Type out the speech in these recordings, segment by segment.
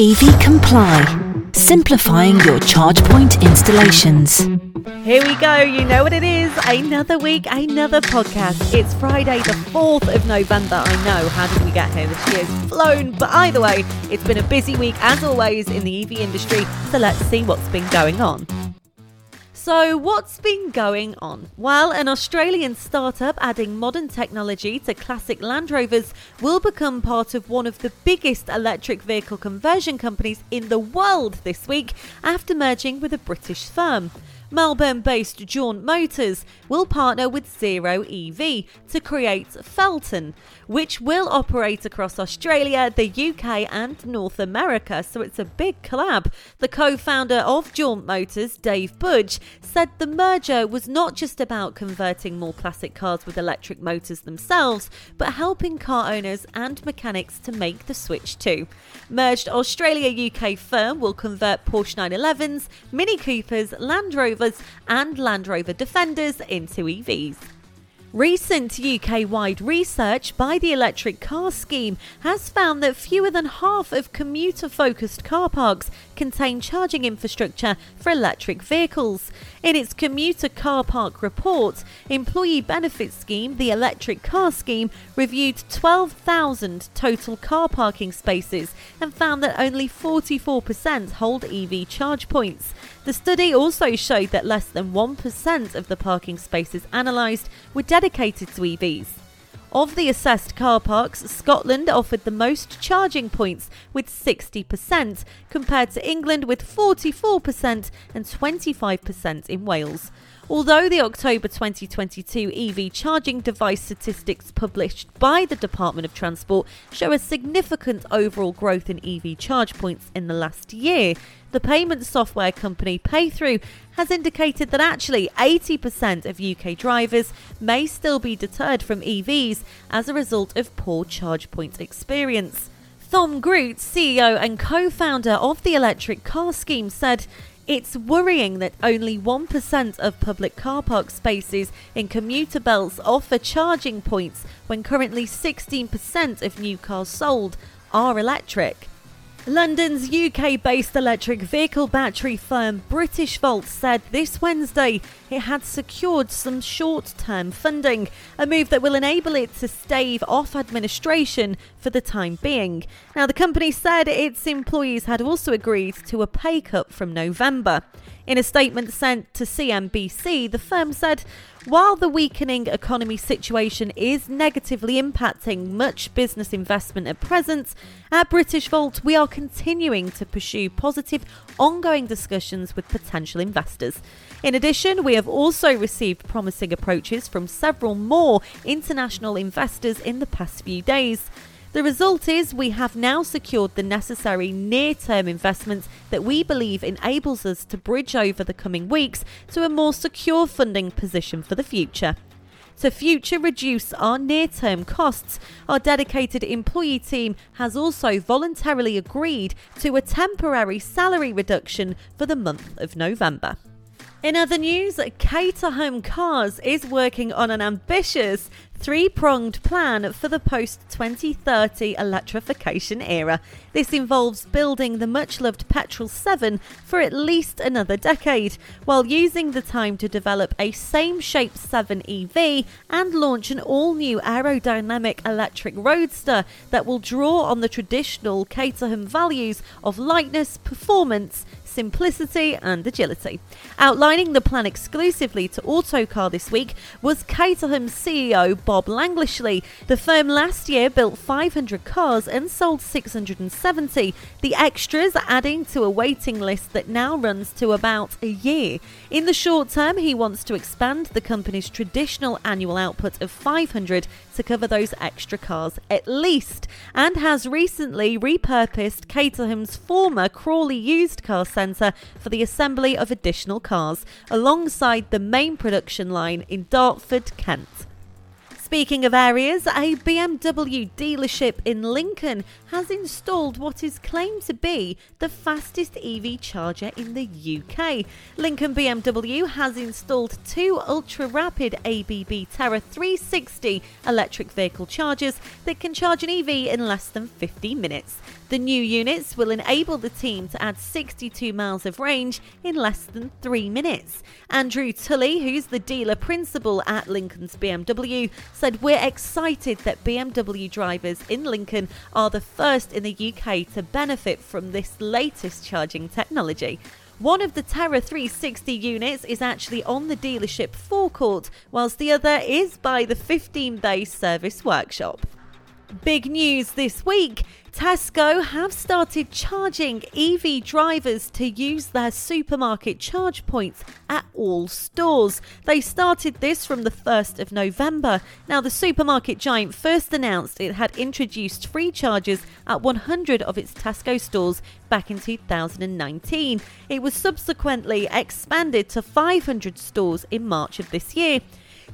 EV Comply, simplifying your charge point installations. Here we go. You know what it is. Another week, another podcast. It's Friday, the 4th of November. I know. How did we get here? This year's flown. But either way, it's been a busy week, as always, in the EV industry. So let's see what's been going on. So, what's been going on? Well, an Australian startup adding modern technology to classic Land Rovers will become part of one of the biggest electric vehicle conversion companies in the world this week after merging with a British firm. Melbourne based Jaunt Motors will partner with Zero EV to create Fellten, which will operate across Australia, the UK, and North America. So it's a big collab. The co founder of Jaunt Motors, Dave Budge, said the merger was not just about converting more classic cars with electric motors themselves, but helping car owners and mechanics to make the switch too. Merged Australia UK firm will convert Porsche 911s, Mini Coopers, Land Rovers, Rovers and Land Rover Defenders into EVs. Recent UK wide research by the Electric Car Scheme has found that fewer than half of commuter focused car parks contain charging infrastructure for electric vehicles. In its commuter car park report, Employee Benefit Scheme, the Electric Car Scheme, reviewed 12,000 total car parking spaces and found that only 44% hold EV charge points. The study also showed that less than 1% of the parking spaces analysed were dedicated to EVs. Of the assessed car parks, Scotland offered the most charging points with 60%, compared to England with 44% and 25% in Wales. Although the October 2022 EV charging device statistics published by the Department of Transport show a significant overall growth in EV charge points in the last year, the payment software company Paythru has indicated that actually 80% of UK drivers may still be deterred from EVs as a result of poor charge point experience. Thom Groot, CEO and co founder of the electric car scheme, said it's worrying that only 1% of public car park spaces in commuter belts offer charging points when currently 16% of new cars sold are electric. London's UK based electric vehicle battery firm British Britishvolt said this Wednesday it had secured some short term funding, a move that will enable it to stave off administration for the time being. Now, the company said its employees had also agreed to a pay cut from November. In a statement sent to CNBC, the firm said, while the weakening economy situation is negatively impacting much business investment at present, at Britishvolt we are continuing to pursue positive ongoing discussions with potential investors. In addition, we have also received promising approaches from several more international investors in the past few days. The result is we have now secured the necessary near term investments that we believe enables us to bridge over the coming weeks to a more secure funding position for the future. To future reduce our near term costs, our dedicated employee team has also voluntarily agreed to a temporary salary reduction for the month of November. In other news, Caterham Cars is working on an ambitious three pronged plan for the post 2030 electrification era. This involves building the much loved Petrol 7 for at least another decade, while using the time to develop a same shape 7 EV and launch an all new aerodynamic electric roadster that will draw on the traditional Caterham values of lightness, performance, simplicity, and agility. Outlining the plan exclusively to Autocar this week was Caterham CEO Bob Laishley. The firm last year built 500 cars and sold 670, the extras adding to a waiting list that now runs to about a year. In the short term, he wants to expand the company's traditional annual output of 500 to cover those extra cars at least, and has recently repurposed Caterham's former Crawley used car centre for the assembly of additional cars alongside the main production line in Dartford, Kent. Speaking of areas, a BMW dealership in Lincoln has installed what is claimed to be the fastest EV charger in the UK. Lincoln BMW has installed two ultra rapid ABB Terra 360 electric vehicle chargers that can charge an EV in less than 50 minutes. The new units will enable the team to add 62 miles of range in less than three minutes. Andrew Tully, who's the dealer principal at Lincoln's BMW, said, We're excited that BMW drivers in Lincoln are the first in the UK to benefit from this latest charging technology. One of the Terra 360 units is actually on the dealership forecourt, whilst the other is by the 15 bay service workshop. Big news this week Tesco have started charging EV drivers to use their supermarket charge points at all stores. They started this from the 1st of November. Now, the supermarket giant first announced it had introduced free charges at 100 of its Tesco stores back in 2019. It was subsequently expanded to 500 stores in March of this year.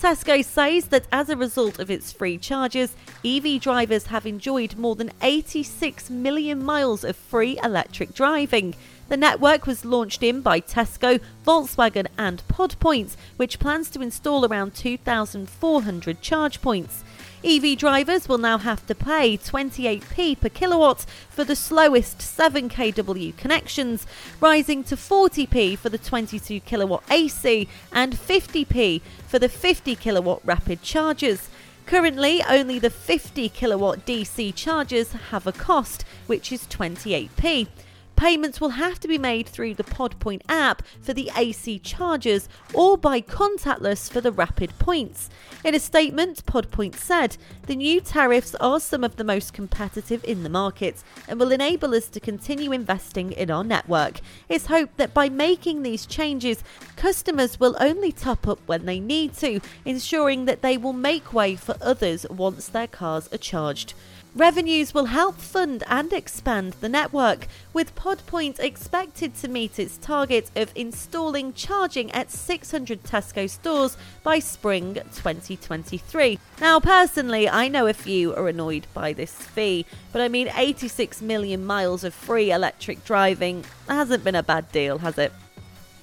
Tesco says that as a result of its free charges, EV drivers have enjoyed more than 86 million miles of free electric driving. The network was launched in by Tesco, Volkswagen, and Pod Points, which plans to install around 2,400 charge points. EV drivers will now have to pay 28p per kilowatt for the slowest 7 kW connections, rising to 40p for the 22 kilowatt AC and 50p for the 50 kilowatt rapid chargers. Currently, only the 50 kilowatt DC chargers have a cost, which is 28p. Payments will have to be made through the PodPoint app for the AC chargers or by contactless for the rapid points. In a statement, PodPoint said the new tariffs are some of the most competitive in the market and will enable us to continue investing in our network. It's hoped that by making these changes, customers will only top up when they need to, ensuring that they will make way for others once their cars are charged. Revenues will help fund and expand the network, with PodPoint expected to meet its target of installing charging at 600 Tesco stores by spring 2023. Now, personally, I know a few are annoyed by this fee, but I mean, 86 million miles of free electric driving hasn't been a bad deal, has it?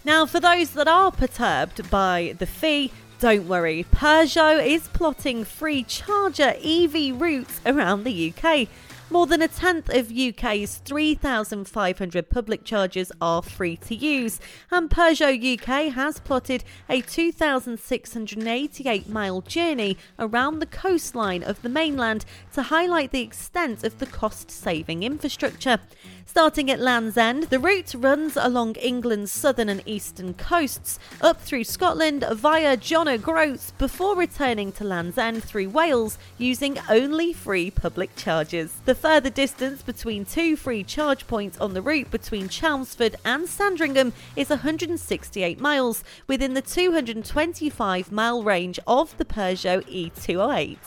Now, for those that are perturbed by the fee, don't worry, Peugeot is plotting free charger EV routes around the UK. More than a tenth of UK's 3,500 public chargers are free to use, and Peugeot UK has plotted a 2,688 mile journey around the coastline of the mainland to highlight the extent of the cost saving infrastructure. Starting at Land's End, the route runs along England's southern and eastern coasts, up through Scotland via John O'Groats before returning to Land's End through Wales using only free public chargers. The further distance between two free charge points on the route between Chelmsford and Sandringham is 168 miles within the 225 mile range of the Peugeot E208.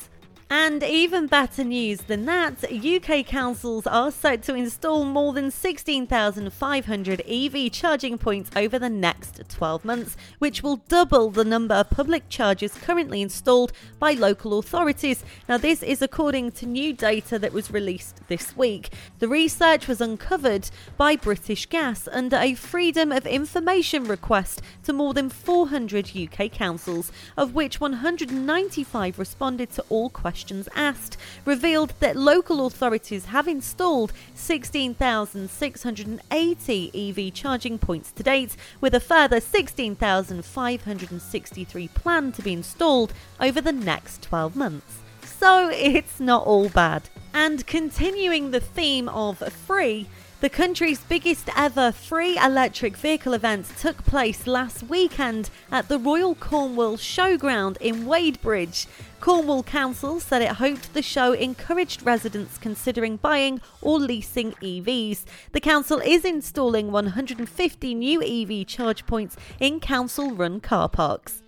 And even better news than that, UK councils are set to install more than 16,500 EV charging points over the next 12 months, which will double the number of public chargers currently installed by local authorities. Now, this is according to new data that was released this week. The research was uncovered by British Gas under a Freedom of Information request to more than 400 UK councils, of which 195 responded to all questions questions asked revealed that local authorities have installed 16,680 EV charging points to date, with a further 16,563 planned to be installed over the next 12 months. So it's not all bad. And continuing the theme of free, the country's biggest ever free electric vehicle event took place last weekend at the Royal Cornwall Showground in Wadebridge. Cornwall Council said it hoped the show encouraged residents considering buying or leasing EVs. The council is installing 150 new EV charge points in council run car parks.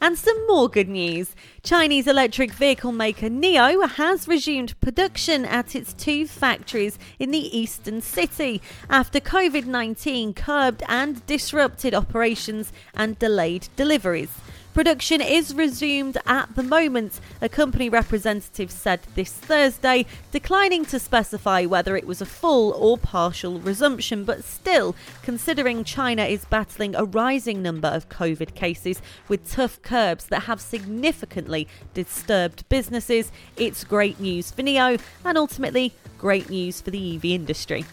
And some more good news. Chinese electric vehicle maker NIO has resumed production at its two factories in the eastern city after COVID 19 curbed and disrupted operations and delayed deliveries. Production is resumed at the moment, a company representative said this Thursday, declining to specify whether it was a full or partial resumption. But still, considering China is battling a rising number of COVID cases with tough curbs that have significantly disturbed businesses, it's great news for NIO and ultimately great news for the EV industry.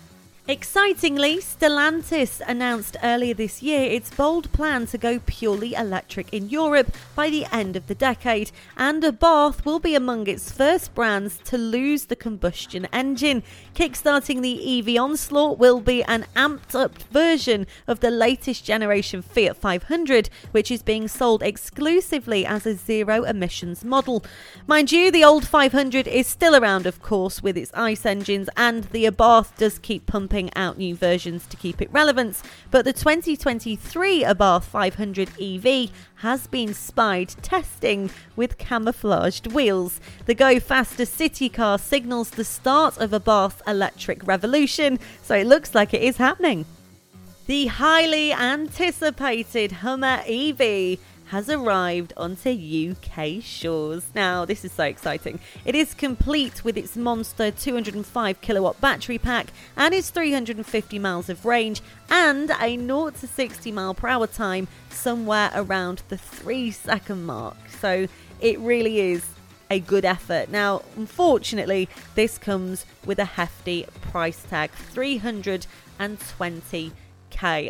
Excitingly, Stellantis announced earlier this year its bold plan to go purely electric in Europe by the end of the decade, and Abarth will be among its first brands to lose the combustion engine. Kickstarting the EV onslaught will be an amped up version of the latest generation Fiat 500, which is being sold exclusively as a zero emissions model. Mind you, the old 500 is still around, of course, with its ICE engines, and the Abarth does keep pumping pumping out new versions to keep it relevant, but the 2023 Abarth 500 EV has been spied testing with camouflaged wheels. The Go Faster city car signals the start of a Abarth's electric revolution, so it looks like it is happening. The highly anticipated Hummer EV has arrived onto UK shores. Now, this is so exciting. It is complete with its monster 205 kilowatt battery pack and its 350 miles of range and a 0 to 60 mile per hour time somewhere around the 3 second mark. So, it really is a good effort. Now, unfortunately, this comes with a hefty price tag 320k.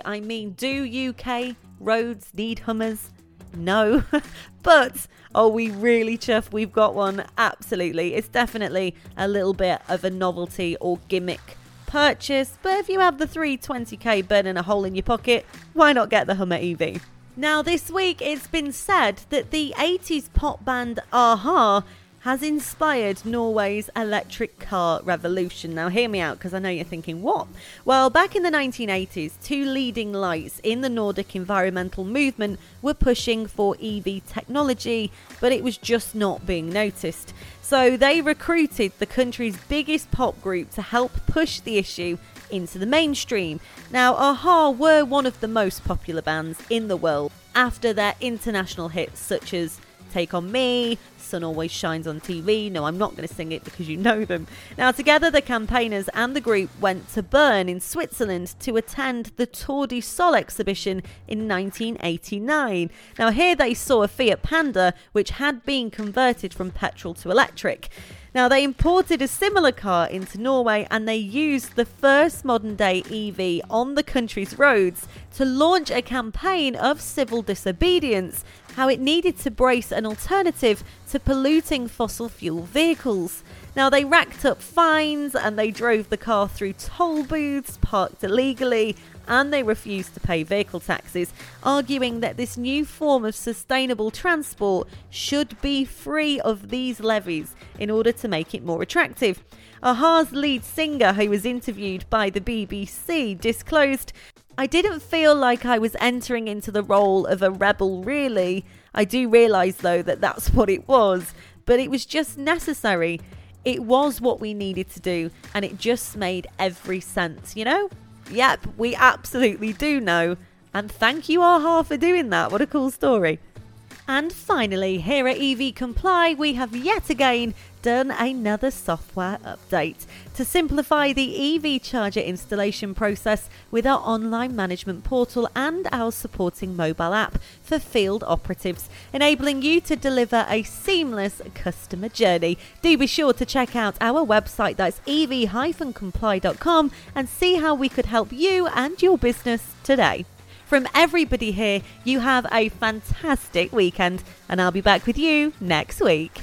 I mean, do UK roads need Hummers? No. but are we really chuffed we've got one? Absolutely. It's definitely a little bit of a novelty or gimmick purchase, but if you have the 320k burning a hole in your pocket, why not get the Hummer EV? Now, this week it's been said that the 80s pop band a-ha has inspired Norway's electric car revolution. Now, hear me out because I know you're thinking, what? Well, back in the 1980s, two leading lights in the Nordic environmental movement were pushing for EV technology, but it was just not being noticed. So they recruited the country's biggest pop group to help push the issue into the mainstream. Now, a-ha were one of the most popular bands in the world after their international hits such as Take On Me, Sun Always Shines on TV. No, I'm not going to sing it because you know them. Now, together, the campaigners and the group went to Bern in Switzerland to attend the Tour du Sol exhibition in 1989. Now, here they saw a Fiat Panda which had been converted from petrol to electric. Now, they imported a similar car into Norway and they used the first modern day EV on the country's roads to launch a campaign of civil disobedience, how it needed to brace an alternative to polluting fossil fuel vehicles. Now, they racked up fines and they drove the car through toll booths, parked illegally, and they refused to pay vehicle taxes, arguing that this new form of sustainable transport should be free of these levies in order to make it more attractive. a-ha's lead singer, who was interviewed by the BBC, disclosed I didn't feel like I was entering into the role of a rebel, really. I do realise, though, that that's what it was, but it was just necessary. It was what we needed to do, and it just made every sense, you know? Yep, we absolutely do know. And thank you, a-ha, for doing that. What a cool story. And finally, here at EV Comply, we have yet again done another software update to simplify the EV charger installation process with our online management portal and our supporting mobile app for field operatives, enabling you to deliver a seamless customer journey. Do be sure to check out our website that's ev-comply.com and see how we could help you and your business today. From everybody here, you have a fantastic weekend, and I'll be back with you next week.